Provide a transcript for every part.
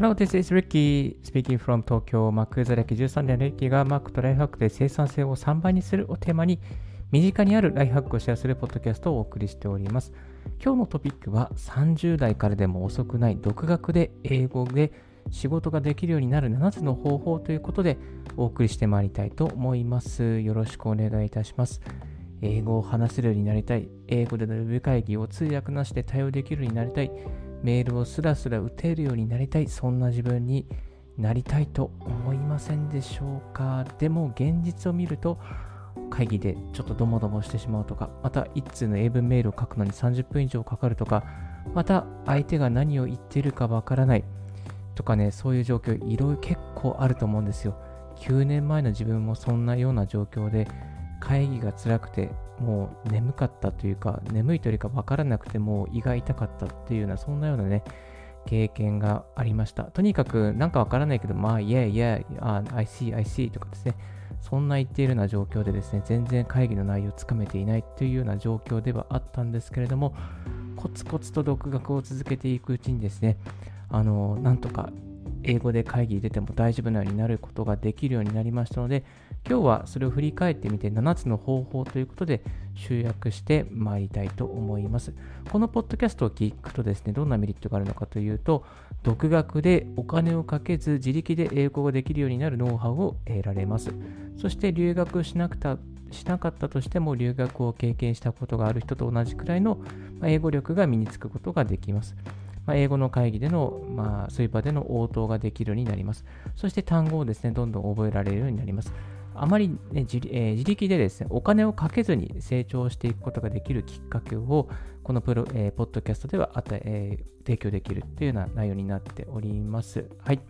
Hello, this is Ricky speaking from Tokyo. Mac 座歴13年の Ricky が Mac とライフハックで生産性を3倍にするをテーマに身近にあるライフハックをシェアするポッドキャストをお送りしております。今日のトピックは30代からでも遅くない独学で英語で仕事ができるようになる7つの方法ということでお送りしてまいりたいと思います。よろしくお願いいたします。英語を話せるようになりたい。英語でのウェブ会議を通訳なしで対応できるようになりたい。メールをスラスラ打てるようになりたい。そんな自分になりたいと思いませんでしょうか？でも現実を見ると会議でちょっとドモドモしてしまうとか、また一通の英文メールを書くのに30分以上かかるとか、また相手が何を言ってるかわからないとかね、そういう状況いろいろ結構あると思うんですよ。9年前の自分もそんなような状況で会議が辛くてもう眠かったというか眠いというか分からなくても胃が痛かったっていうようなそんなようなね経験がありました。とにかくなんか分からないけどまあいやいや yeah, I see I see とかですね。そんな言っているような状況でですね全然会議の内容をつかめていないというような状況ではあったんですけれどもコツコツと独学を続けていくうちにですねあのなんとか英語で会議出ても大丈夫なようになることができるようになりましたので、今日はそれを振り返ってみて7つの方法ということで集約してまいりたいと思います。このポッドキャストを聞くとですね、どんなメリットがあるのかというと、独学でお金をかけず自力で英語ができるようになるノウハウを得られます。そして留学しなくたしなかったとしても留学を経験したことがある人と同じくらいの英語力が身につくことができます。まあ、英語の会議での、まあ、そういう場での応答ができるようになります。そして単語をですね、どんどん覚えられるようになります。あまり、ね自えー、自力でですね、お金をかけずに成長していくことができるきっかけを、このプロ、えー、ポッドキャストではえー、提供できるというような内容になっております。はい。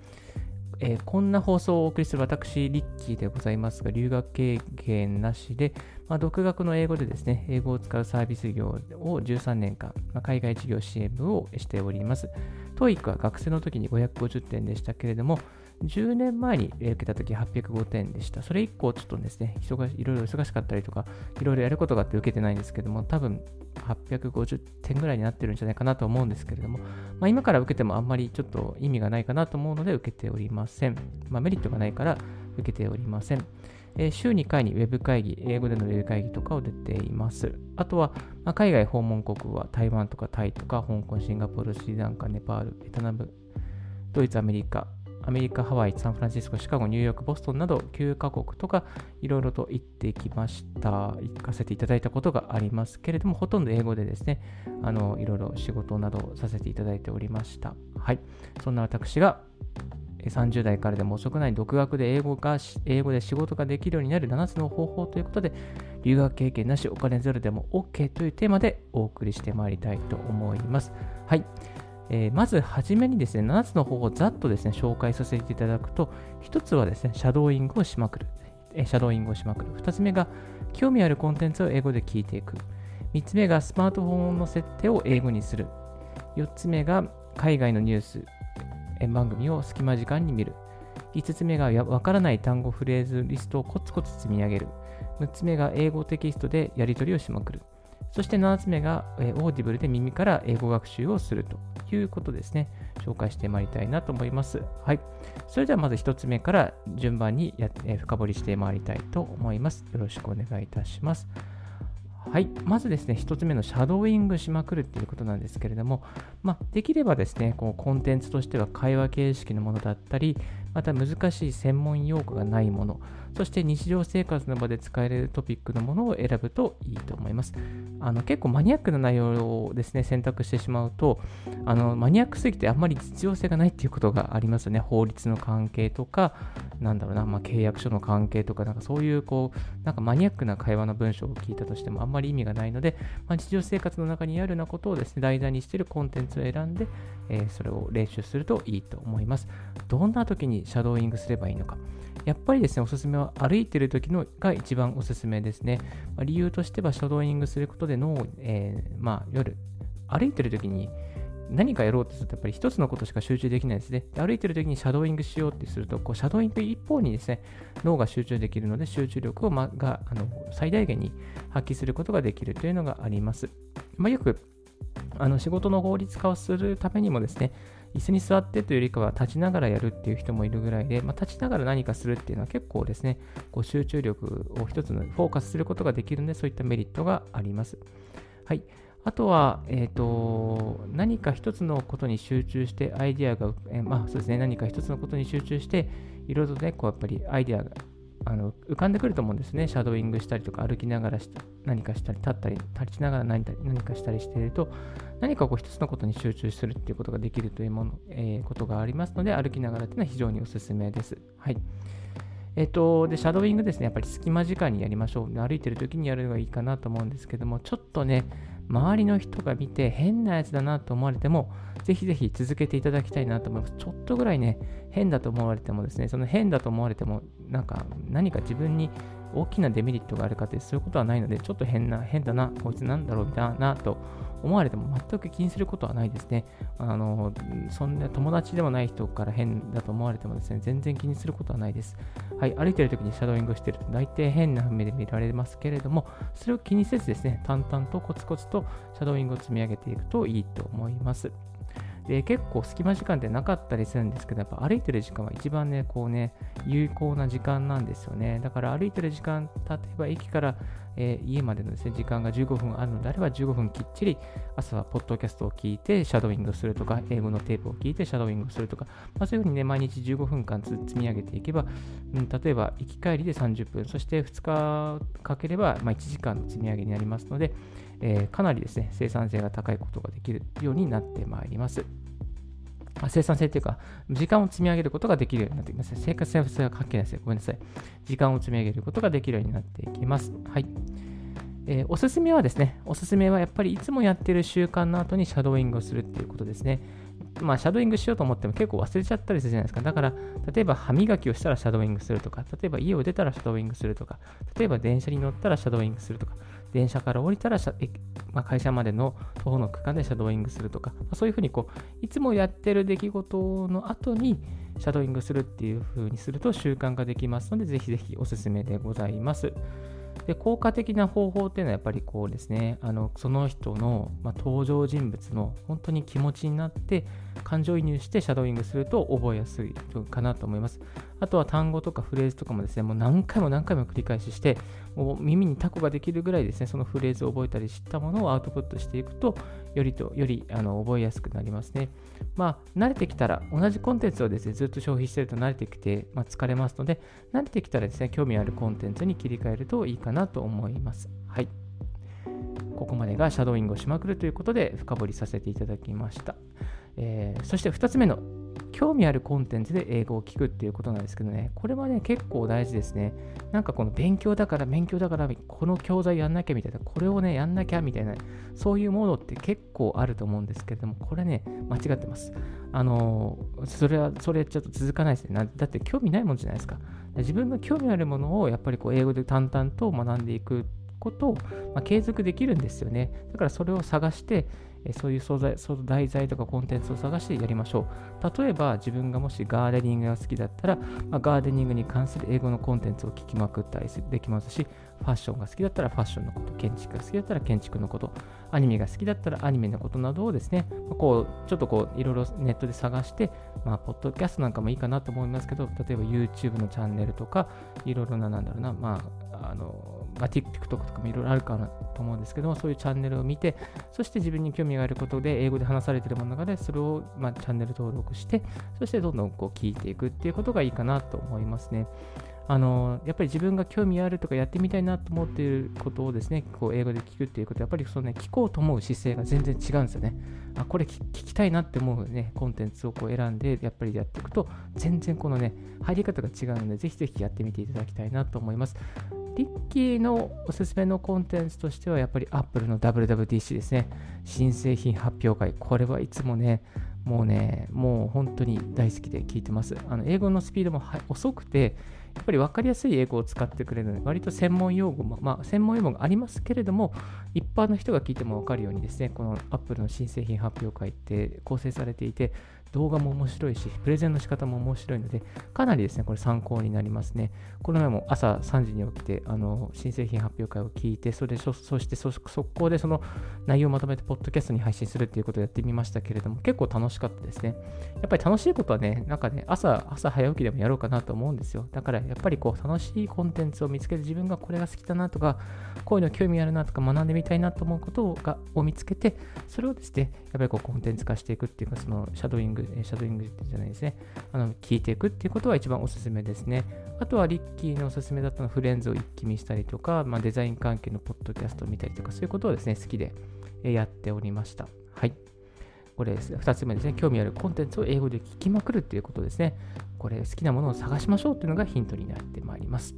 えー、こんな放送をお送りする私、リッキーでございますが、留学経験なしで、まあ、独学の英語でですね、英語を使うサービス業を13年間、まあ、海外事業支援部をしております。TOEIC は学生の時に550点でしたけれども、10年前に受けた時805点でした。それ以降、ちょっとですね、忙しいろいろ忙しかったりとか、いろいろやることがあって受けてないんですけども、多分850点ぐらいになってるんじゃないかなと思うんですけれども、まあ、今から受けてもあんまりちょっと意味がないかなと思うので受けておりません。まあ、メリットがないから受けておりません。えー、週2回にウェブ会議、英語でのウェブ会議とかを出ています。あとは、まあ、海外訪問国は台湾とかタイとか香港、シンガポール、スリランカ、ネパール、ベトナム、ドイツ、アメリカ、アメリカ、ハワイ、サンフランシスコ、シカゴ、ニューヨーク、ボストンなど9カ国とかいろいろと行ってきました。行かせていただいたことがありますけれども、ほとんど英語でですね、いろいろ仕事などをさせていただいておりました。はい。そんな私が30代からでも遅くない独学で英語が英語で仕事ができるようになる7つの方法ということで、留学経験なしお金ゼロでも OK というテーマでお送りしてまいりたいと思います。はい。えー、まずはじめにですね、7つの方法をざっとですね、紹介させていただくと、1つはですね、シャドーイングをしまくる。えー、シャドーイングをしまくる。2つ目が、興味あるコンテンツを英語で聞いていく。3つ目が、スマートフォンの設定を英語にする。4つ目が、海外のニュースえ、番組を隙間時間に見る。5つ目が、わからない単語フレーズリストをコツコツ積み上げる。6つ目が、英語テキストでやり取りをしまくる。そして7つ目が、えー、オーディブルで耳から英語学習をするということですね。紹介してまいりたいなと思います。はい。それではまず1つ目から順番にや、えー、深掘りしてまいりたいと思います。よろしくお願いいたします。はい。まずですね、1つ目のシャドーイングしまくるっていうことなんですけれども、まあ、できればですね、こうコンテンツとしては会話形式のものだったり、また難しい専門用語がないもの、そして日常生活の場で使えるトピックのものを選ぶといいと思います。あの結構マニアックな内容をですね、選択してしまうと、あのマニアックすぎてあんまり実用性がないっていうことがありますよね。法律の関係とか、なんだろうな、まあ、契約書の関係とか、なんかそういうこう、なんかマニアックな会話の文章を聞いたとしてもあんまり意味がないので、まあ、日常生活の中にあるようなことをですね、題材にしているコンテンツを選んで、えー、それを練習するといいと思います。どんな時にシャドーイングすればいいのか。やっぱりですね、おすすめは歩いてる時のが一番おすすめですね。まあ、理由としては、シャドーイングすることで脳を、えー、まあ、夜、歩いてる時に何かやろうとすると、やっぱり一つのことしか集中できないですね。で歩いてる時にシャドーイングしようってすると、こうシャドーイング一方にですね、脳が集中できるので、集中力を、ま、があの最大限に発揮することができるというのがあります。まあ、よくあの仕事の効率化をするためにもですね、椅子に座ってというよりかは立ちながらやるっていう人もいるぐらいで、まあ、立ちながら何かするっていうのは結構ですね、こう集中力を一つのフォーカスすることができるので、そういったメリットがあります。はい。あとは、えっ、ー、と、何か一つのことに集中してアイディアが、えー、まあそうですね、何か一つのことに集中して、いろいろとね、こうやっぱりアイディアがあの浮かんでくると思うんですね。シャドーイングしたりとか歩きながらした何かしたり、立ったり、立ちながら何何かしたりしていると、何かこう一つのことに集中するっていうことができるというもの、えー、ことがありますので、歩きながらっていうのは非常におすすめです。はい。えっ、と、で、シャドーイングですね、やっぱり隙間時間にやりましょう。歩いてる時にやるのがいいかなと思うんですけども、ちょっとね、周りの人が見て変なやつだなと思われても、ぜひぜひ続けていただきたいなと思います。ちょっとぐらいね、変だと思われてもですね、その変だと思われても、なんか何か自分に大きなデメリットがあるかってそういうことはないので、ちょっと変な、変だな、こいつなんだろうみたいなと思われても全く気にすることはないですね。あの、そんな友達でもない人から変だと思われてもですね、全然気にすることはないです。はい、歩いてる時にシャドーイングしてると大体変な目で見られますけれども、それを気にせずですね、淡々とコツコツとシャドーイングを積み上げていくといいと思います。で、結構隙間時間ってなかったりするんですけど、やっぱ歩いてる時間は一番ね、こうね、有効な時間なんですよね。だから歩いてる時間、例えば駅から、えー、家までのです、ね、時間が15分あるのであれば、15分きっちり朝はポッドキャストを聞いてシャドウイングするとか、英語のテープを聞いてシャドウイングするとか、まあ、そういうふうにね、毎日15分間積み上げていけば、うん、例えば行き帰りで30分、そして2日かければ、まあ、1時間の積み上げになりますので、えー、かなりですね、生産性が高いことができるようになってまいります。生産性というか、時間を積み上げることができるようになってきます。生活性は関係ないですよ。ごめんなさい。時間を積み上げることができるようになっていきます。はい。えー、おすすめはですね、おすすめはやっぱりいつもやってる習慣の後にシャドーイングをするっていうことですね。まあ、シャドーイングしようと思っても結構忘れちゃったりするじゃないですか。だから、例えば歯磨きをしたらシャドーイングするとか、例えば家を出たらシャドーイングするとか、例えば電車に乗ったらシャドーイングするとか、電車から降りたらまあ、会社までの徒歩の区間でシャドーイングするとか、まあ、そういうふうにこういつもやってる出来事の後にシャドーイングするっていうふうにすると習慣ができますので、ぜひぜひおすすめでございます。で効果的な方法っていうのはやっぱりこうですねあのその人の、まあ、登場人物の本当に気持ちになって感情移入してシャドーイングすると覚えやすいかなと思います。あとは単語とかフレーズとかもですね、もう何回も何回も繰り返しして、もう耳にタコができるぐらいですね、そのフレーズを覚えたり知ったものをアウトプットしていくと、よりとよりあの覚えやすくなりますね。まあ、慣れてきたら、同じコンテンツをですね、ずっと消費してると慣れてきて、まあ、疲れますので、慣れてきたらですね、興味あるコンテンツに切り替えるといいかなと思います。はい。ここまでがシャドーイングをしまくるということで深掘りさせていただきました。えー、そして2つ目の興味あるコンテンツで英語を聞くっていうことなんですけどね、これはね、結構大事ですね。なんかこの勉強だから、勉強だから、この教材やんなきゃみたいな、これをね、やんなきゃみたいな、そういうモードって結構あると思うんですけれども、これね、間違ってます。あのそれは、それちょっと続かないですね。だって興味ないもんじゃないですか。自分の興味あるものをやっぱりこう英語で淡々と学んでいくことを、ま、継続できるんですよね。だからそれを探して、そういう素材、その題材とかコンテンツを探してやりましょう。例えば自分がもしガーデニングが好きだったら、まあ、ガーデニングに関する英語のコンテンツを聞きまくったりできますし、ファッションが好きだったらファッションのこと、建築が好きだったら建築のこと、アニメが好きだったらアニメのことなどをですね、ま、こうちょっとこういろいろネットで探して、まあ、ポッドキャストなんかもいいかなと思いますけど、例えば YouTube のチャンネルとか、いろいろな、なんだろうな、まあ、あの、まあ、TikTok とかもいろいろあるかなと思うんですけども、そういうチャンネルを見て、そして自分に興味があることで、英語で話されているものの中で、それを、まあ、チャンネル登録して、そしてどんどんこう聞いていくっていうことがいいかなと思いますね。あのやっぱり自分が興味あるとかやってみたいなと思っていることをですね、こう英語で聞くっていうことは、やっぱりその、ね、聞こうと思う姿勢が全然違うんですよね。あ、これ聞きたいなって思うね、コンテンツをこう選んで、やっぱりやっていくと、全然このね、入り方が違うので、ぜひぜひやってみていただきたいなと思います。リッキーのおすすめのコンテンツとしては、やっぱり Apple の WWDC ですね。新製品発表会。これはいつもね、もうね、もう本当に大好きで聞いてます。あの英語のスピードも遅くて、やっぱり分かりやすい英語を使ってくれるので、割と専門用語も、まあ、専門用語がありますけれども、一般の人が聞いても分かるようにですね、この Apple の新製品発表会って構成されていて、動画も面白いし、プレゼンの仕方も面白いので、かなりですね、これ参考になりますね。この前も朝3時に起きて、あの、新製品発表会を聞いて、それでそ、して速攻でその内容をまとめて、ポッドキャストに配信するっていうことをやってみましたけれども、結構楽しかったですね。やっぱり楽しいことはね、なんかね、朝、朝早起きでもやろうかなと思うんですよ。だから、やっぱりこう、楽しいコンテンツを見つけて、自分がこれが好きだなとか、こういうの興味あるなとか、学んでみたいなと思うことをがを見つけて、それをですね、やっぱりこう、コンテンツ化していくっていうか、その、シャドウイング、シャドウイングじゃないですね。あの聞いていくっていうことは一番おすすめですね。あとはリッキーのおすすめだったのフレンズを一気見したりとか、まあ、デザイン関係のポッドキャストを見たりとか、そういうことをですね、好きでやっておりました。はい。これですね、2つ目ですね、興味あるコンテンツを英語で聞きまくるっていうことですね。これ好きなものを探しましょうっていうのがヒントになってまいります。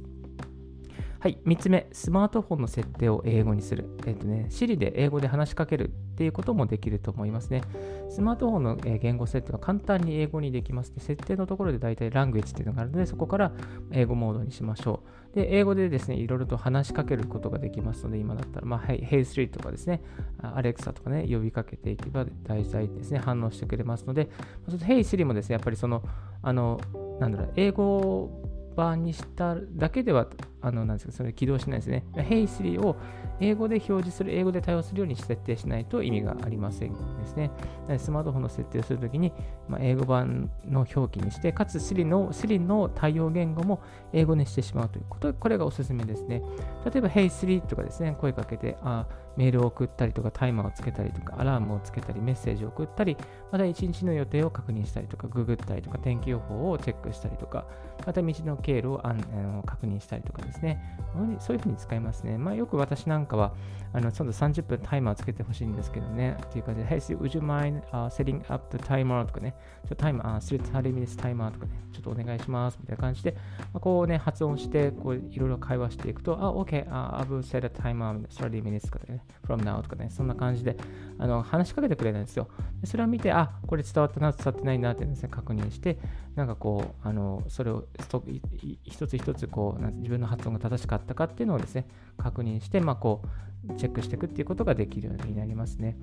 はい、3つ目、スマートフォンの設定を英語にする。えっ、とね、Siri で英語で話しかけるっていうこともできると思いますね。スマートフォンの言語設定は簡単に英語にできます、ね。設定のところで大体ラングエッジっていうのがあるので、そこから英語モードにしましょう。で、英語でですね、いろいろと話しかけることができますので、今だったら、まあ、Hey Siri とかですね、Alexa とかね、呼びかけていけば大体ですね、反応してくれますので、Hey Siri もですね、やっぱりその、あの、なんだろう、英語版にしただけでは、あの、なんですか、それ起動しないですね。Hey を英語で表示する、英語で対応するように設定しないと意味がありませんですね。スマートフォンの設定をするときに、まあ、英語版の表記にして、かつ Siri の Siri の対応言語も英語にしてしまうということ、これがおすすめですね。例えば、Hey Siri とかですね、声かけて、あメールを送ったりとか、タイマーをつけたりとか、アラームをつけたり、メッセージを送ったり、また1日の予定を確認したりとか、ググったりとか、天気予報をチェックしたりとか、また道の経路をあの確認したりとかですね、ね。そういうふうに使いますね。まあ、よく私なんかは、あのちょっと30分タイマーつけてほしいんですけどね、っていう感じで、Hey, would you mind、uh, setting up the timer? とかね、ちょっとタイマー、uh, 30 minutes timer とかね、ちょっとお願いします。みたいな感じで、まあ、こうね、発音して、こういろいろ会話していくと、あ、OK、uh, I will set a timer 30 minutes とかね、from now とかね、そんな感じであの話しかけてくれるんですよ。でそれを見て、あ、これ伝わったな、伝わってないなってですね、確認して、なんかこう、あのそれを一つ一つこう自分の発音が正しかったかっていうのをですね、確認して、まあこう、チェックしていくっていうことができるようになりますね。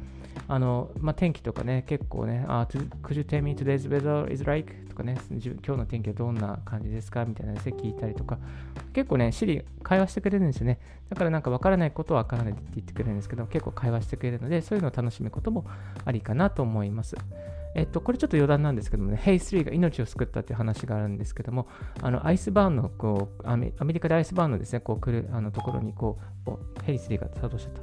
あの、まあ、天気とかね、結構ね、あ、could you tell me today's weather is like? とかね、今日の天気はどんな感じですか？みたいなですね、聞いたりとか、結構ね、シリ会話してくれるんですよね。だからなんかわからないことはわからないって言ってくれるんですけど、結構会話してくれるので、そういうのを楽しむこともありかなと思います。えっと、これちょっと余談なんですけどもね、ヘイ3が命を救ったっていう話があるんですけども、あのアイスバーンのこうアメ、アメリカでアイスバーンのですね、こう来るあのところにこう、ヘイ3が作動しちゃった。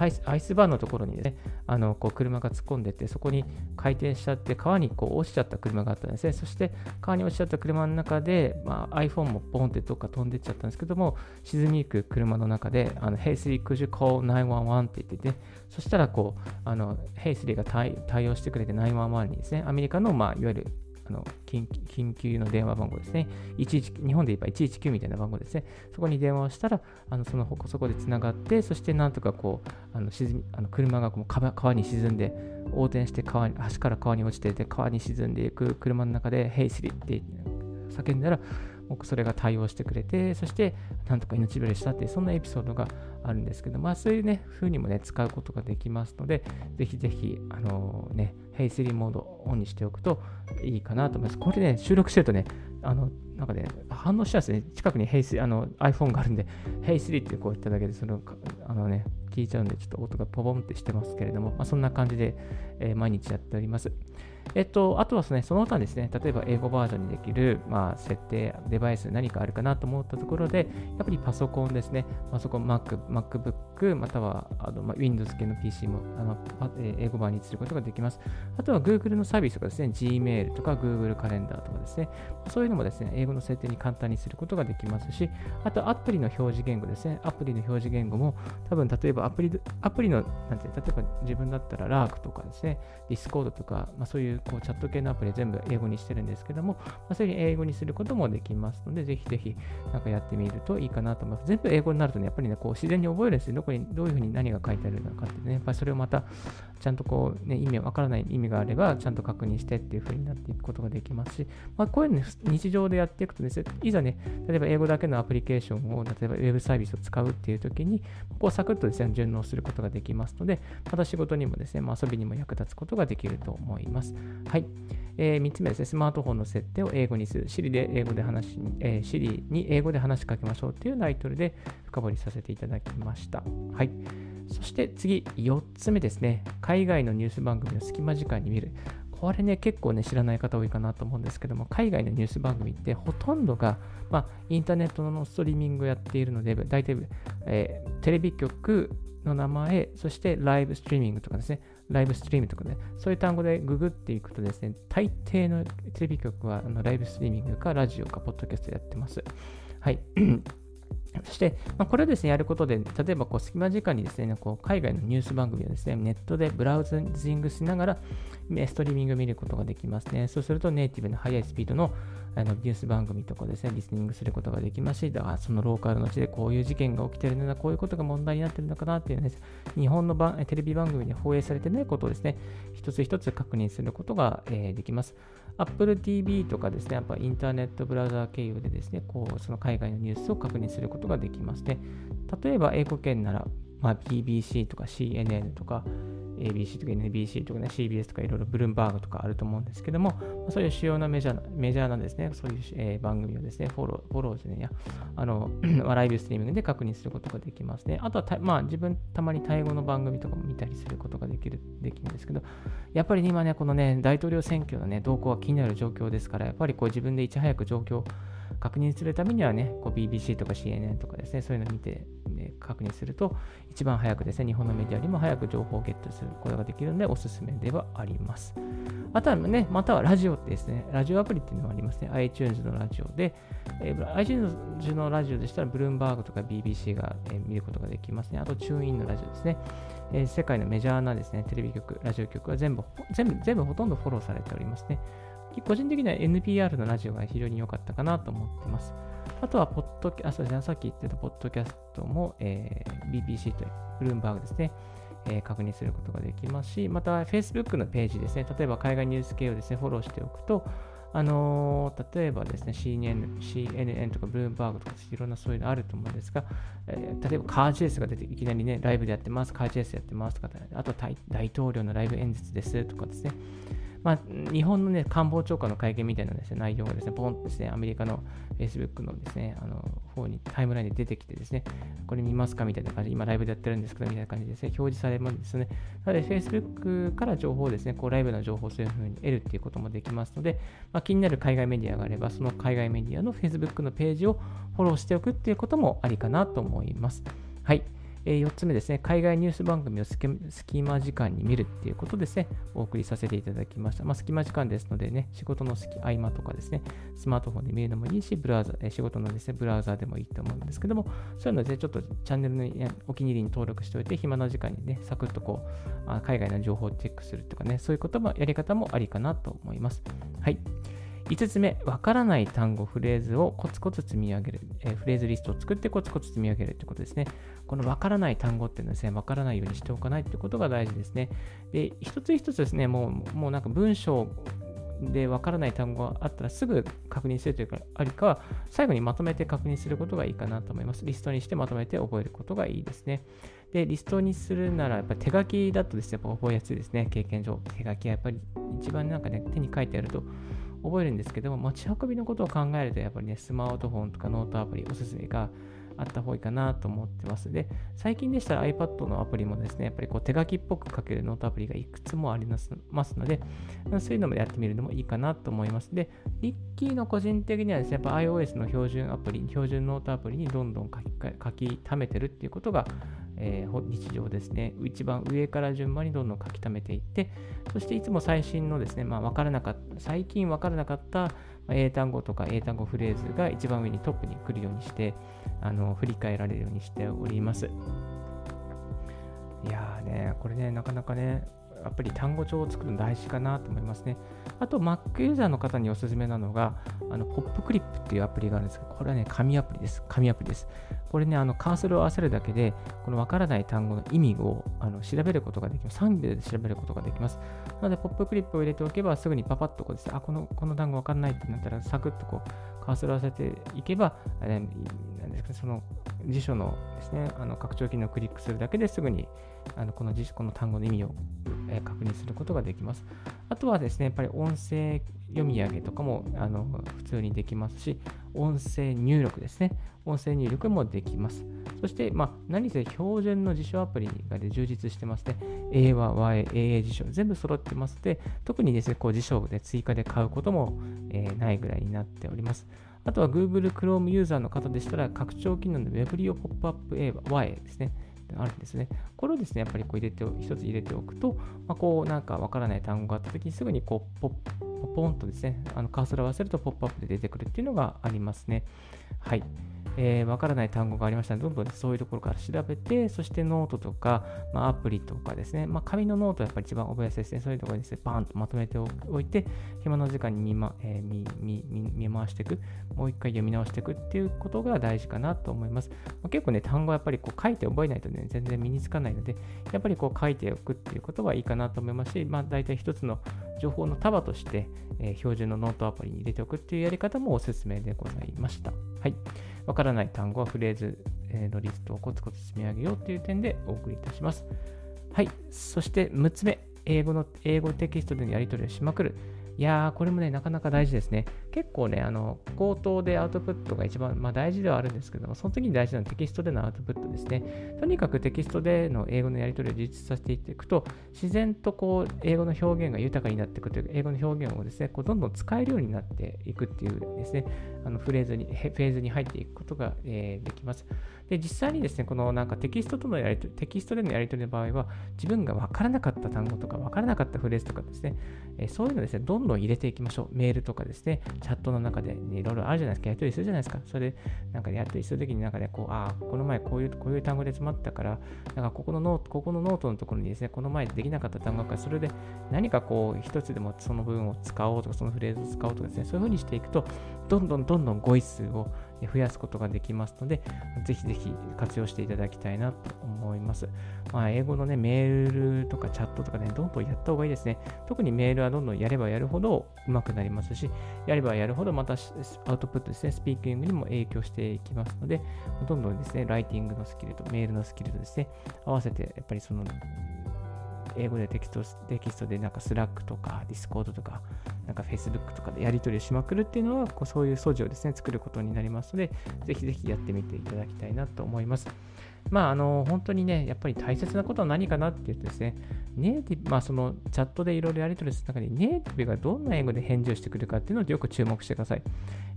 アイスアイスバーンのところにね、あのこう車が突っ込んでて、そこに回転しちゃって、川にこう落ちちゃった車があったんですね。そして、川に落ちちゃった車の中で、まあ、iPhone もポンってどっか飛んでっちゃったんですけども、沈みゆく車の中で、あの Hey Siri, could you call 911って言ってて、そしたらこう、あの Hey Siri が対応してくれて911にですね、アメリカの、まあ、いわゆるの緊急の電話番号ですね。11日本で言えば119みたいな番号ですね。そこに電話をしたら、あのそのそこでつながって、そしてなんとかこう、あの沈みあの車がこう川に沈んで、横転して川に橋から川に落ちてて、川に沈んでいく車の中で、ヘイスリって叫んだら、僕それが対応してくれて、そしてなんとか命拾いしたっていう、そんなエピソードがあるんですけど、まあそういうね、風にもね、使うことができますので、ぜひぜひ、あのー、ね、ヘイスリーモードをオンにしておくといいかなと思います。これね、収録してるとね、あの、なんかね、反応しやすいね。近くにヘイスあの iPhone があるんで、ヘイスリーってこう言っただけで、その、あのね、聞いちゃうんで、ちょっと音がポボンってしてますけれども、まあ、そんな感じで、えー、毎日やっております。えっと、あとはですね、その他ですね、例えば英語バージョンにできる、まあ、設定、デバイス何かあるかなと思ったところで、やっぱりパソコンですね、パソコン、Mac、MacBook、またはあの、まあ、Windows 系の PC もあの英語版にすることができます。あとは Google のサービスとかですね、Gmail とか Google カレンダーとかですね、そういうのもですね、英語の設定に簡単にすることができますし、あとアプリの表示言語ですね、アプリの表示言語も多分例えばアプリ、アプリの、なんて、例えば自分だったらラークとかですね、ディスコードとか、まあ、そういううこうチャット系のアプリ全部英語にしてるんですけども、まあ、そういう英語にすることもできますので、ぜひぜひなんかやってみるといいかなと思います。全部英語になるとね、やっぱりね、こう自然に覚えるんですよ。どこに、どういうふうに何が書いてあるのかってね、やっぱりそれをまた、ちゃんとこう、ね、意味わからない意味があれば、ちゃんと確認してっていうふうになっていくことができますし、まあ、こういうの、ね、日常でやっていくとですね、いざね、例えば英語だけのアプリケーションを、例えばウェブサービスを使うっていう時に、こうサクッとですね、順応することができますので、また仕事にもですね、まあ、遊びにも役立つことができると思います。はい。えー、3つ目ですね、スマートフォンの設定を英語にする。Siri で英語で話に、えー、Siri に英語で話しかけましょうというタイトルで深掘りさせていただきました。はい。そして次、4つ目ですね。海外のニュース番組の隙間時間に見る。これね、結構ね、知らない方多いかなと思うんですけども、海外のニュース番組ってほとんどが、まあ、インターネットのストリーミングをやっているので、大体、えー、テレビ局の名前、そしてライブストリーミングとかですね、ライブストリームとかね、そういう単語でググっていくとですね、大抵のテレビ局はあのライブストリーミングかラジオかポッドキャストやってます。はい。そして、まあ、これをですね、やることで、例えばこう隙間時間にですね、こう海外のニュース番組をですね、ネットでブラウジングしながら、ストリーミングを見ることができますね。そうすると、ネイティブの速いスピードのあのニュース番組とかですね、リスニングすることができますし、だからそのローカルの地でこういう事件が起きてるのだ、こういうことが問題になってるのかなっていうね、日本のテレビ番組に放映されてないことをですね、一つ一つ確認することが、えー、できます。Apple TV とかですね、やっぱインターネットブラウザー経由でですね、こうその海外のニュースを確認することができますね。例えば英語圏なら、まあ、BBC とか CNN とか、ABC とか NBC とかね、CBS とかいろいろブルームバーグとかあると思うんですけども、そういう主要なメジャーなメジャーなですね、そういう、えー、番組をですね、フォロー、フォローですね、や、あの、ライブストリーミングで確認することができますね。あとはまあ、自分、たまにタイ語の番組とかも見たりすることができる、できるんですけど、やっぱり、今ね、このね、大統領選挙のね、動向が気になる状況ですから、やっぱりこう自分でいち早く状況を確認するためにはね、こう BBC とか CNN とかですね、そういうのを見て、ね、確認すると、一番早くですね、日本のメディアにも早く情報をゲットすることができるので、おすすめではあります。あとはね、またはラジオってですね、ラジオアプリっていうのもありますね。iTunes のラジオで、えー、iTunes のラジオでしたら、ブルームバーグとか BBC が、えー、見ることができますね。あと、チューインのラジオですね。えー、世界のメジャーなですね、テレビ局、ラジオ局は全部、全部、全部ほとんどフォローされておりますね。個人的には NPR のラジオが非常に良かったかなと思ってます。あとは、ポッドキャスト、さっき言ってたポッドキャストも、えー、BBC とブルームバーグですね、え、確認することができますし、また Facebook のページですね、例えば海外ニュース系をですね、フォローしておくと、あのー、例えばですね、CNN, CNN とかブルームバーグとかいろんなそういうのあると思うんですが、えー、例えばカージェイスが出ていきなりね、ライブでやってます、カージェイスやってますとか、あと大統領のライブ演説ですとかですね、まあ、日本のね、官房長官の会見みたいなです、ね、内容がですね、ポンとですね、アメリカの Facebook のですね、あの方にタイムラインで出てきてですね、これ見ますかみたいな感じ、今ライブでやってるんですけど、みたいな感じでですね、表示されますですね。なので、Facebook から情報をですね、こうライブの情報をそういうふうに得るっていうこともできますので、まあ、気になる海外メディアがあれば、その海外メディアの Facebook のページをフォローしておくっていうこともありかなと思います。はい。え、4つ目ですね、海外ニュース番組を隙間時間に見るっていうことですね、お送りさせていただきました。まあ、隙間時間ですのでね、仕事の合間とかですね、スマートフォンで見るのもいいし、ブラウザ、え、仕事のですね、ブラウザーでもいいと思うんですけども、そういうので、ちょっとチャンネルのお気に入りに登録しておいて、暇な時間にね、サクッとこう、あ海外の情報をチェックするとかね、そういうことも、やり方もありかなと思います。はい。5つ目、わからない単語、フレーズをコツコツ積み上げる、えー、フレーズリストを作ってコツコツ積み上げるということですね。このわからない単語っていうのはですね、わからないようにしておかないということが大事ですね。で、一つ一つですね、もう、もうなんか文章でわからない単語があったらすぐ確認するというか、ありかは最後にまとめて確認することがいいかなと思います。リストにしてまとめて覚えることがいいですね。で、リストにするなら、やっぱ手書きだとですね、やっぱ覚えやすいですね、経験上。手書きはやっぱり一番なんかね、手に書いてあると覚えるんですけども、持ち運びのことを考えると、やっぱりね、スマートフォンとかノートアプリおすすめがあった方がいいかなと思ってます。で、最近でしたら iPad のアプリもですね、やっぱりこう手書きっぽく書けるノートアプリがいくつもありますので、そういうのもやってみるのもいいかなと思います。で、リッキーの個人的にはですね、やっぱ iOS の標準アプリ、標準ノートアプリにどんどん書き書き溜めてるっていうことが、えー、日常ですね、一番上から順番にどんどん書き溜めていって、そしていつも最新のですね、まあ、分からなかった、最近分からなかった英単語とか英単語フレーズが一番上にトップに来るようにして、あの振り返られるようにしております。いやーね、これね、なかなかね、やっぱり単語帳を作るの大事かなと思いますね。あと、Mac ユーザーの方におすすめなのが、あのポップクリップっていうアプリがあるんですけど、これはね、紙アプリです。紙アプリです。これね、あのカーソルを合わせるだけで、このわからない単語の意味をあの調べることができます。3秒で調べることができます。なので、ポップクリップを入れておけば、すぐにパパッとこうですね、あ、このこの単語わからないってなったら、サクッとこう、カーソルを合わせていけば、あれなんですかその辞書のですね、あの拡張機能をクリックするだけですぐにあのこの辞書、この単語の意味を、確認することができます。あとはですね、やっぱり音声読み上げとかもあの普通にできますし、音声入力ですね。音声入力もできます。そして、まあ、何せ標準の辞書アプリがで充実してますね。英和、和英、英辞書、全部揃ってますので、特にですね、こう辞書で追加で買うことも、えー、ないぐらいになっております。あとは Google Chrome ユーザーの方でしたら、拡張機能の Weblio ポップアップ 英和英ですね。あるんですね。これをですね、やっぱりこう入れて、一つ入れておくと、まあ、こうなんかわからない単語があった時にすぐにこうポッポンとですね、あのカーソルを合わせるとポップアップで出てくるっていうのがありますね。はい。えー、わからない単語がありましたので、どんどんそういうところから調べて、そしてノートとか、まあ、アプリとかですね、まあ、紙のノートはやっぱり一番覚えやすいですね。そういうところにですね、バーンとまとめておいて、暇の時間に見,、まえー、見見見回していく、もう一回読み直していくっていうことが大事かなと思います。まあ、結構ね、単語はやっぱりこう書いて覚えないとね、全然身につかないので、やっぱりこう書いておくっていうことはいいかなと思いますし、まあ、大体一つの情報の束として、えー、標準のノートアプリに入れておくっていうやり方もおすすめでございました。はい。からない単語はフレーズのリストをコツコツ積み上げようという点でお送りいたします。はい。そして6つ目、英語の英語テキストでのやり取りをしまくる。いやー、これもね、なかなか大事ですね。結構ね、あの、口頭でアウトプットが一番、まあ、大事ではあるんですけども、その時に大事なのはテキストでのアウトプットですね。とにかくテキストでの英語のやり取りを充実させていっていくと、自然とこう、英語の表現が豊かになっていくという、英語の表現をですね、こうどんどん使えるようになっていくっていうですね、あのフレーズに、フェーズに入っていくことが、えー、できます。で、実際にですね、このなんかテキストとのやり取り、テキストでのやり取りの場合は、自分が分からなかった単語とか、分からなかったフレーズとかですね、えー、そういうのですね、どんどん入れていきましょう。メールとかですね、チャットの中で、ね、いろいろあるじゃないですか、やり取りするじゃないですか。それで、なんかやり取りするときになんかね、こう、ああ、この前こういう、こういう単語で詰まったから、なんかここのノート、ここのノートのところにですね、この前できなかった単語が、それで何かこう、一つでもその部分を使おうとか、そのフレーズを使おうとかですね、そういうふうにしていくと、どんどんどんどん語彙数を増やすことができますので、ぜひぜひ活用していただきたいなと思います。まあ、英語のね、メールとかチャットとかね、どんどんやった方がいいですね。特にメールはどんどんやればやるほど上手くなりますし、やればやるほどまたアウトプットですね、スピーキングにも影響していきますので、どんどんですね、ライティングのスキルとメールのスキルとですね、合わせて、やっぱりその英語でテキストテキストでなんかスラックとかディスコードとかなんか Facebook とかでやり取りしまくるっていうのはこうそういう素地をですね作ることになりますのでぜひぜひやってみていただきたいなと思います。まあ、あの、本当にね、やっぱり大切なことは何かなって言ってですね、ネイティブ、まあ、そのチャットでいろいろやり取りする中で、ネイティブがどんな英語で返事をしてくるかっていうのをよく注目してください。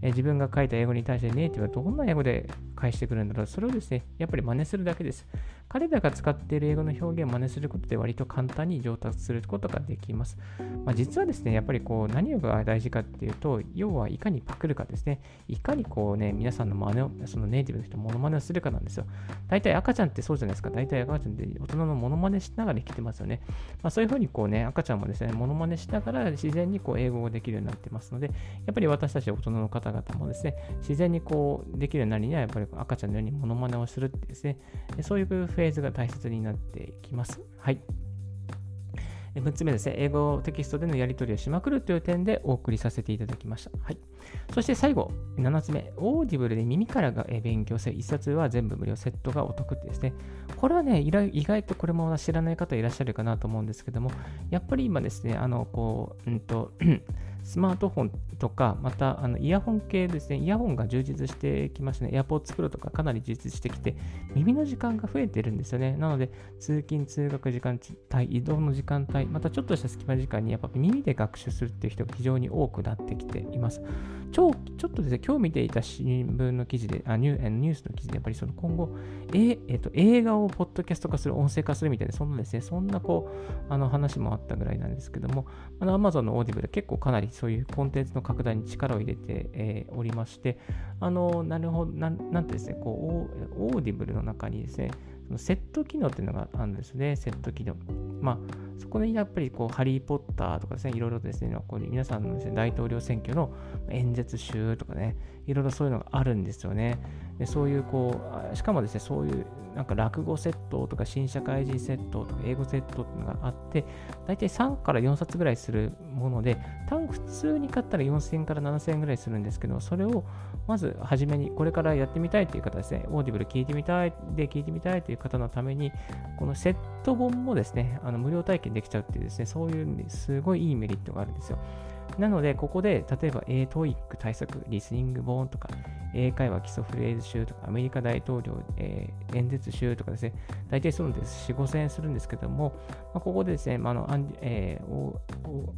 え自分が書いた英語に対してネイティブはどんな英語で返してくるんだろう。それをですね、やっぱり真似するだけです。彼らが使っている英語の表現を真似することで割と簡単に上達することができます。まあ、実はですね、やっぱりこう何が大事かっていうと、要はいかにパクるかですね。いかにこうね、皆さんの真似を、そのネイティブの人のモノマネをするかなんですよ。大体赤ちゃんってそうじゃないですか。大体赤ちゃんって大人のモノマネしながら生きてますよね。まあ、そういうふうにこうね、赤ちゃんもですね、モノマネしながら自然にこう英語ができるようになってますので、やっぱり私たち大人の方々もですね、自然にこうできるようになるには、やっぱり赤ちゃんのようにモノマネをするってですね、そういうフェーズが大切になってきます。はい。6つ目ですね、英語テキストでのやり取りをしまくるという点でお送りさせていただきました。はい。そして最後、7つ目、オーディブルで耳からが勉強せ、1冊は全部無料、セットがお得ってですね、これはね、意外とこれも知らない方いらっしゃるかなと思うんですけども、やっぱり今ですね、あの、こう、うんと、スマートフォンとか、またあのイヤホン系ですね、イヤホンが充実してきましたね。AirPods Pro とかかなり充実してきて、耳の時間が増えてるんですよね。なので、通勤・通学時間帯、移動の時間帯、またちょっとした隙間時間にやっぱ耳で学習するっていう人が非常に多くなってきています。ちょちょっとですね、今日見ていた新聞の記事で、あニュニュースの記事で、やっぱりその今後、ええっと、映画をポッドキャスト化する、音声化するみたいな、そんなですね、そんなこう、あの話もあったぐらいなんですけども、あの Amazon のオーディブル結構かなりそういうコンテンツの拡大に力を入れて、えー、おりまして、あの、なるほど、なんなんてですね、こう、オーディブルの中にですね、そのセット機能っていうのがあるんですね、セット機能。まあ、そこにやっぱりこう、ハリー・ポッターとかですね、いろいろですね、こう皆さんのです、ね、大統領選挙の演説集とかね、いろいろそういうのがあるんですよね。でそういうこう、しかもですね、そういうなんか落語セットとか新社会人セットとか英語セットっていうのがあって、大体3から4冊ぐらいするもので、単普通に買ったら4000円から7000円ぐらいするんですけど、それをまず初めにこれからやってみたいという方ですね、オーディブル聞いてみたいで聞いてみたいという方のために、このセット本もですね、あの無料体験できちゃうっていうですね、そういうすごいいいメリットがあるんですよ。なので、ここで、例えば、えー、TOEIC 対策、リスニング本とか、英会話基礎フレーズ集とか、アメリカ大統領、えー、演説集とかですね、大体そうです。4、5000円するんですけども、まあ、ここでですね、まあのえー、おお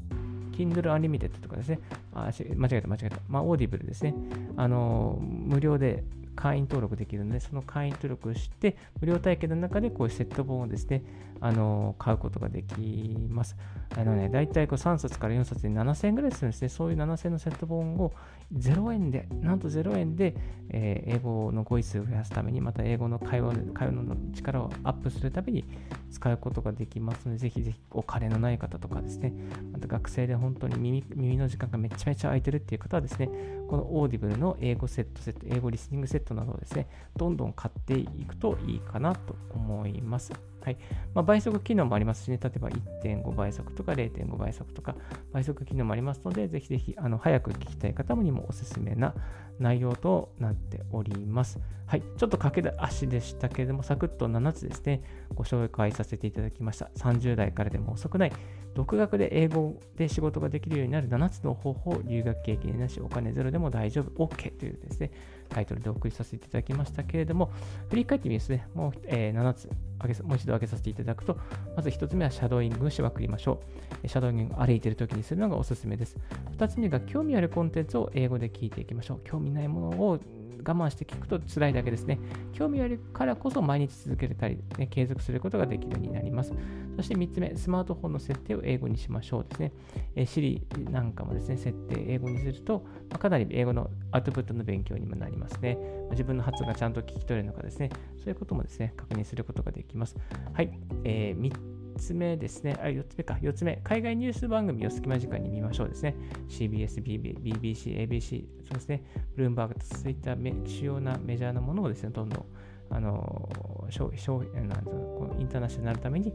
Kindle Unlimited とかですね、あ間違えた、間違えた、まあ、Audible ですね、あの無料で会員登録できるので、その会員登録して、無料体験の中でこうセット本をですね、あの買うことができます。あのね、大体こう3冊から4冊で7000円ぐらいするんですね。そういう7000円のセット本を0円で、なんと0円で、えー、英語の語彙数を増やすために、また英語の会話会話の力をアップするために使うことができますので、ぜひぜひお金のない方とかですね、また学生で本当に耳耳の時間がめちゃめちゃ空いてるっていう方はですね、この Audible の英語セットセット、英語リスニングセットなどをですね、どんどん買っていくといいかなと思います。はい。まあ、倍速機能もありますしね、例えば1.5倍速とか0.5倍速とか倍速機能もありますので、ぜひぜひあの早く聞きたい方にもおすすめな内容となっております。はい、ちょっと駆け足でしたけれども、サクッと7つですね、ご紹介させていただきました。30代からでも遅くない、独学で英語で仕事ができるようになる7つの方法、留学経験なし、お金ゼロでも大丈夫、OK というですね、タイトルでお送りさせていただきましたけれども、振り返ってみますね、もう、えー、7つ。挙げ、もう一度挙げさせていただくと、まず1つ目はシャドーイングをしまくりましょう。シャドーイング歩いている時にするのがおすすめです。2つ目が興味あるコンテンツを英語で聞いていきましょう。興味ないものを我慢して聞くと辛いだけですね。興味あるからこそ毎日続けたり、ね、継続することができるようになります。そして3つ目、スマートフォンの設定を英語にしましょうですね。え、Siri なんかもですね、設定英語にすると、ま、かなり英語のアウトプットの勉強にもなりますね。自分の発音がちゃんと聞き取れるのかですね、そういうこともですね、確認することができます。はい、えー、3つ目ですね、あ、4つ目か、4つ目、海外ニュース番組を隙間時間に見ましょうですね。CBS、BBC、ABC、そうですね、ブルームバーグとそういった主要なメジャーなものをですね、どんどんあの消消なんこのインターナショナルのために、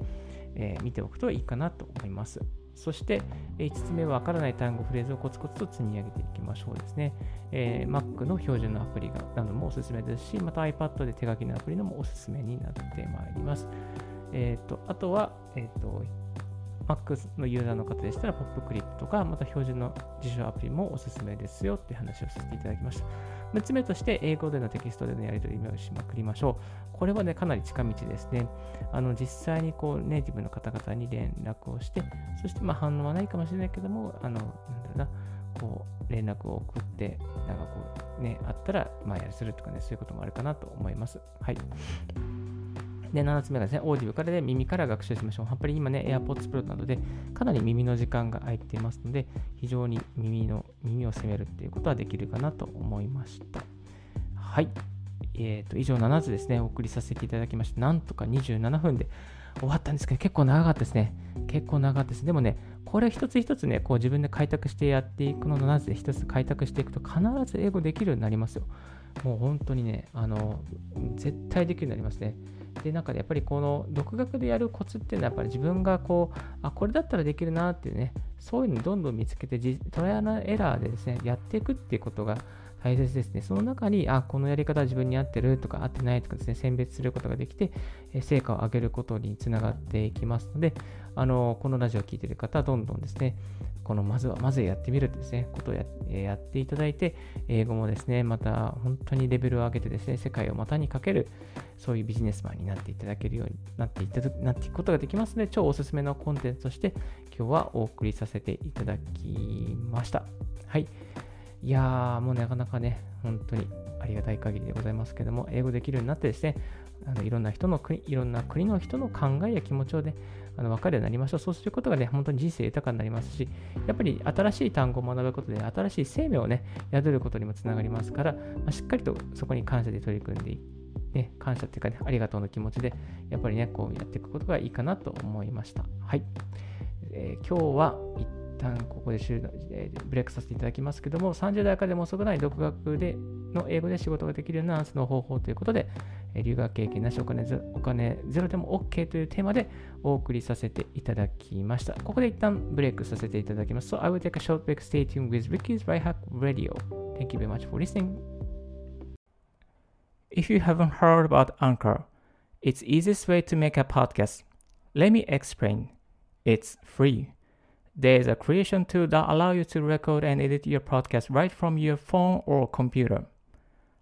えー、見ておくといいかなと思います。そして、5つ目はわからない単語、フレーズをコツコツと積み上げていきましょうですね。えー、Mac の標準のアプリなどもおすすめですし、また iPad で手書きのアプリのもおすすめになってまいります。えーと、あとは、えーと、Mac のユーザーの方でしたら、ポップクリップとか、また標準の辞書アプリもおすすめですよっていう話をさせていただきました。6つ目として、英語でのテキストでのやり取りをしまくりましょう。これはね、かなり近道ですね。あの実際にこうネイティブの方々に連絡をして、そしてま反応はないかもしれないけども、あの、なんだろうな、こう連絡を送って、なんかこうね、あったら、まあやりするとかね、そういうこともあるかなと思います。はい。で、7つ目がですね、オーディブからで耳から学習しましょう。やっぱり今ね、AirPods Pro などでかなり耳の時間が空いていますので、非常に耳の耳を責めるっていうことはできるかなと思いました。はい。えーと、以上7つですね、お送りさせていただきまして、なんとか27分で終わったんですけど、結構長かったですね。結構長かったです。でもね、これ一つ一つね、こう自分で開拓してやっていくの7つで一つ開拓していくと、必ず英語できるようになりますよ。もう本当にね、あの、絶対できるようになりますね。で、なんかやっぱりこの独学でやるコツっていうのはやっぱり自分がこう、あ、これだったらできるなっていうね、そういうのをどんどん見つけて、トライアナエラーでですね、やっていくっていうことが大切ですね。その中に、あ、このやり方は自分に合ってるとか合ってないとかですね、選別することができて、成果を上げることにつながっていきますので、あの、このラジオを聴いている方はどんどんですね、このまずは、まずやってみるですね、ことをややっていただいて、英語もですね、また本当にレベルを上げてですね、世界を股にかける、そういうビジネスマンになっていただけるようになっていただなっていくことができますので、超おすすめのコンテンツとして、今日はお送りさせていただきました。はい。いやー、もうなかなかね、本当にありがたい限りでございますけども、英語できるようになってですね、あのいろんな人の国、いろんな国の人の考えや気持ちをね、あの分かるようになりましょう。そうすることがね、本当に人生豊かになりますし、やっぱり新しい単語を学ぶことで、新しい生命をね、宿ることにもつながりますから、まあ、しっかりとそこに感謝で取り組んでいね、感謝っていうかね、ありがとうの気持ちで、やっぱりね、こうやっていくことがいいかなと思いました。はい。えー、今日は一旦ここで終了、えー、ブレイクさせていただきますけども、30代からでも遅くない独学での英語で仕事ができるようなアンスの方法ということで、留学経験なしお金ゼお金ゼロでも OK というテーマでお送りさせていただきました。ここで一旦ブレイクさせていただきます。So I will take a short break. Stay tuned with Ricky's Right Hack Radio. Thank you very much for listening. If you haven't heard about Anchor, it's easiest way to make a podcast. Let me explain. It's free. There is a creation tool that allows you to record and edit your podcast right from your phone or computer.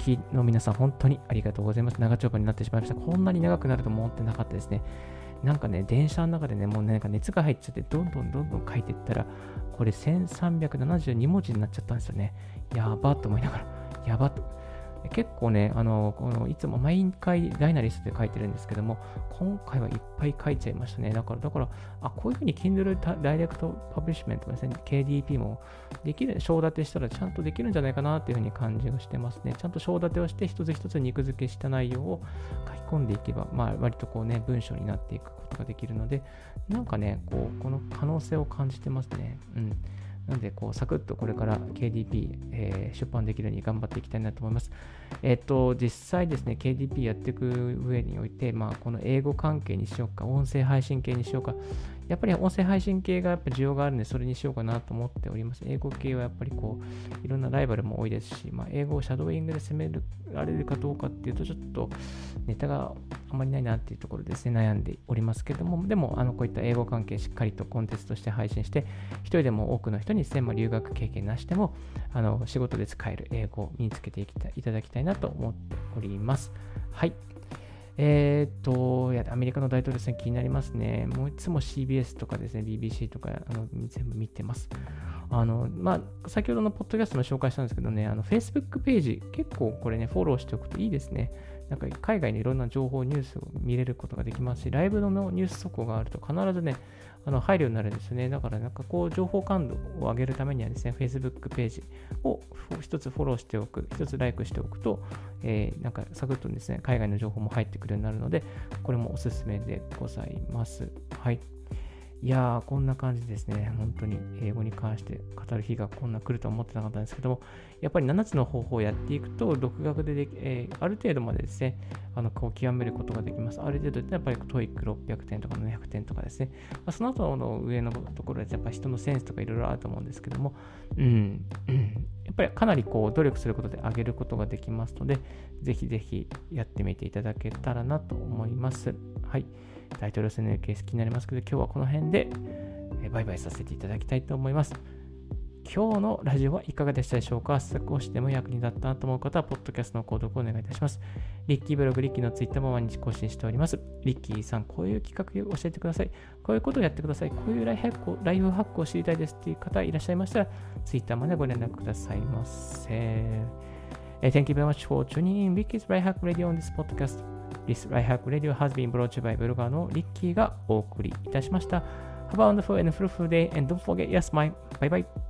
聞きの皆さん、本当にありがとうございます。長丁場になってしまいました。こんなに長くなると思ってなかったですね。なんかね、電車の中でね、もう、なんか熱が入っちゃって、どんどんどんどん書いていったら、これ1372文字になっちゃったんですよね。やばと思いながら、やばと。結構ね、あの、このいつも毎回ダイナリストで書いてるんですけども、今回はいっぱい書いちゃいましたね。だから、だから、あ、こういうふうに Kindle Direct Publishment ですね、KDP もできる、章立てしたらちゃんとできるんじゃないかなっていうふうに感じがしてますね。ちゃんと章立てをして、一つ一つ肉付けした内容を書き込んでいけば、まあ、割とこうね、文章になっていくことができるので、なんかね、こう、この可能性を感じてますね。うん。なんで、こう、サクッとこれから KDP、えー、出版できるように頑張っていきたいなと思います。えっ、ー、と、実際ですね、KDP やっていく上において、まあ、この英語関係にしようか、音声配信系にしようか、やっぱり音声配信系がやっぱ需要があるんで、それにしようかなと思っております。英語系はやっぱりこう、いろんなライバルも多いですし、まあ、英語をシャドーイングで攻められるかどうかっていうと、ちょっとネタがあまりないなっていうところですね、悩んでおりますけども、でも、あのこういった英語関係しっかりとコンテンツとして配信して、一人でも多くの人に1000も留学経験なしでも、あの仕事で使える英語を身につけていたいただきたいなと思っております。はい。えっ、と、いや、アメリカの大統領選気になりますね。もういつも CBS とかですね、BBC とかあの全部見てます。あの、まあ、先ほどのポッドキャストも紹介したんですけどね、あの、Facebook ページ、結構これね、フォローしておくといいですね。なんか海外のいろんな情報、ニュースを見れることができますし、ライブのニュース速報があると必ずね、あの入るようになるんですね。だからなんかこう情報感度を上げるためにはですね、Facebook ページを一つフォローしておく、一つライクしておくと、えー、なんかサクッとですね、海外の情報も入ってくるようになるので、これもおすすめでございます。はい。いやー、こんな感じですね。本当に英語に関して語る日がこんな来るとは思ってなかったんですけども、やっぱり7つの方法をやっていくと、独学ででえー、ある程度までですね、あのこう極めることができます。ある程度やっぱり TOEIC600 点とか700点とかですね。まあ、その後の上のところでやっぱ人のセンスとかいろいろあると思うんですけども、うん、うん、やっぱりかなりこう努力することで上げることができますので、ぜひぜひやってみていただけたらなと思います。はい。大統領選のケース気になりますけど、今日はこの辺で、バイバイさせていただきたいと思います。今日のラジオはいかがでしたでしょうか？少しでも役に立ったなと思う方は、ポッドキャストの購読をお願いいたします。リッキーブログ、リッキーのツイッターも毎日更新しております。リッキーさん、こういう企画を教えてください。こういうことをやってください。こういうライフハックをライフハックを知りたいですっていう方いらっしゃいましたら、ツイッターまでご連絡くださいませ。Thank you very much for tuning in Ricky's Life Hack Radio on this podcast. This Lifehack Radio has been brought to you by ブロガーのリッキーがお送りいたしました。Have a wonderful and fruitful day and don't forget your smile. Bye bye.